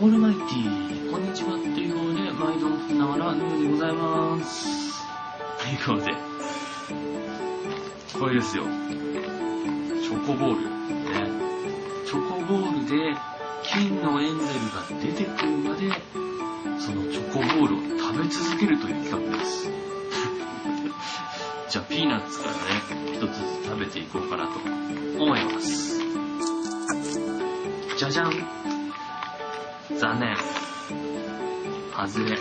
オールマイティー、こんにちはっていうことで、毎度ながら、ヌーでございます。ということで、これですよ。チョコボール。ね。チョコボールで、金のエンゼルが出てくるまで、そのチョコボールを食べ続けるという企画です。じゃあ、ピーナッツからね、一つずつ食べていこうかなと思います。じゃじゃん残念。外れ。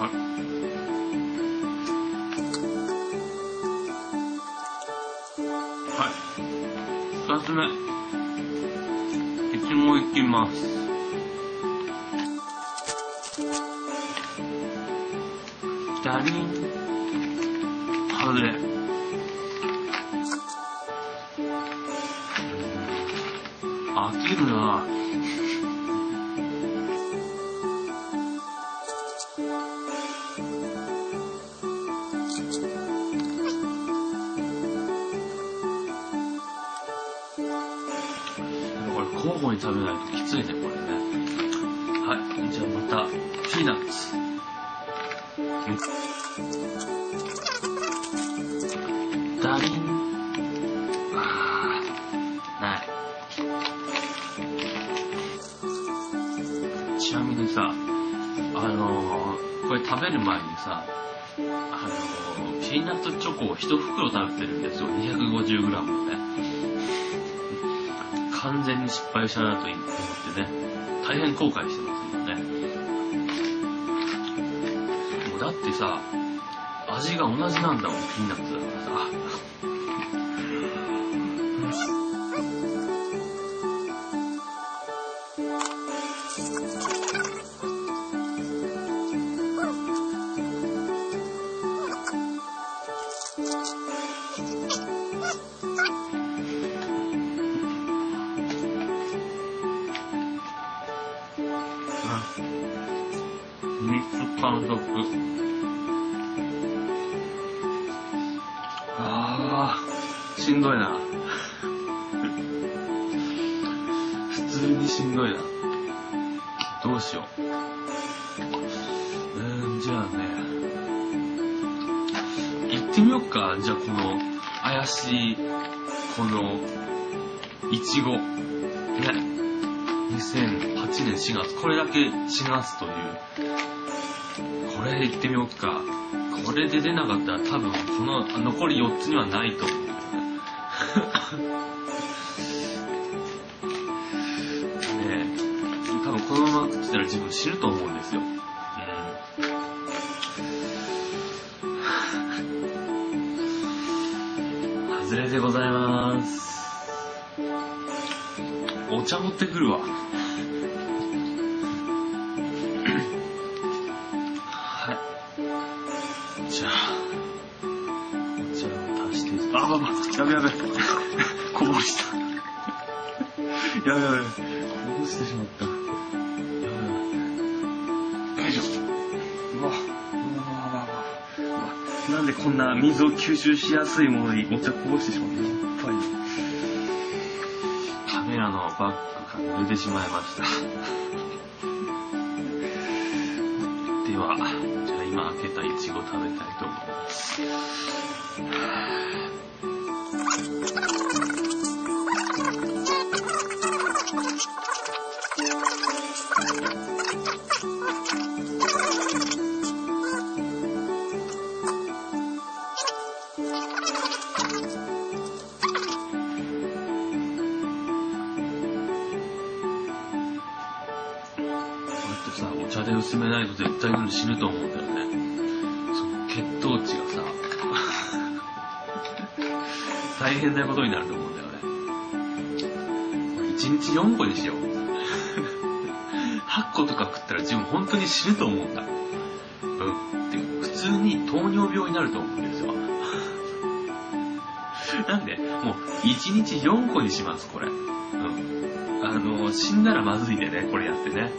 あはい。二つ目。いちごいきます。ダリン。外れ。飽きるなこれ交互に食べないときついね、これね。はい、じゃあまた、ピーナッツ。ダちなみにさ、あのー、これ食べる前にさ、あのー、ピーナッツチョコを一袋食べてるんですよ。250g もね。完全に失敗したなと思ってね、大変後悔してますよね。もうだってさ、味が同じなんだもん、ピーナッツだからさ。三つ完食。ああ、しんどいな。普通にしんどいな。どうしよう。うん、じゃあね。行ってみよっか。じゃあこの、怪しい、この、いちご。ね。2008年4月。これだけ4月という。これで行ってみようか。これで出なかったら多分この残り4つにはないと思うね。え。多分このまま食ってたら自分死ぬと思うんですよ。うん。外れでございます。お茶持ってくるわ。あ、ばば、やべやべ。こぼした。やべやべ。こぼしてしまった。やべやべ。よいしょ。うわ、なんでこんな水を吸収しやすいものにお茶こぼしてしまったの。カメラのバッグが濡れてしまいました。では、じゃあ今開けたイチゴ食べたいと思います。茶で薄めないと絶対死ぬと思うんだよね。その血糖値がさ、大変なことになると思うんだよね。1日4個にしよう。8個とか食ったら自分本当に死ぬと思うんだ。うん。で普通に糖尿病になると思うんですよ。なんで、もう1日4個にします、これ。うん。あの、死んだらまずいんでね、これやってね。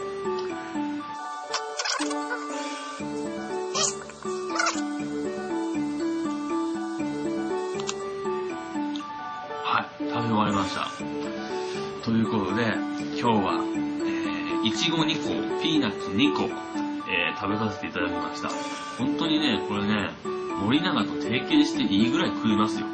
べました。ということで、今日は、えー、いちご2個、ピーナッツ2個、えー、食べさせていただきました。本当にね、これね、森永と提携していいぐらい食いますよ。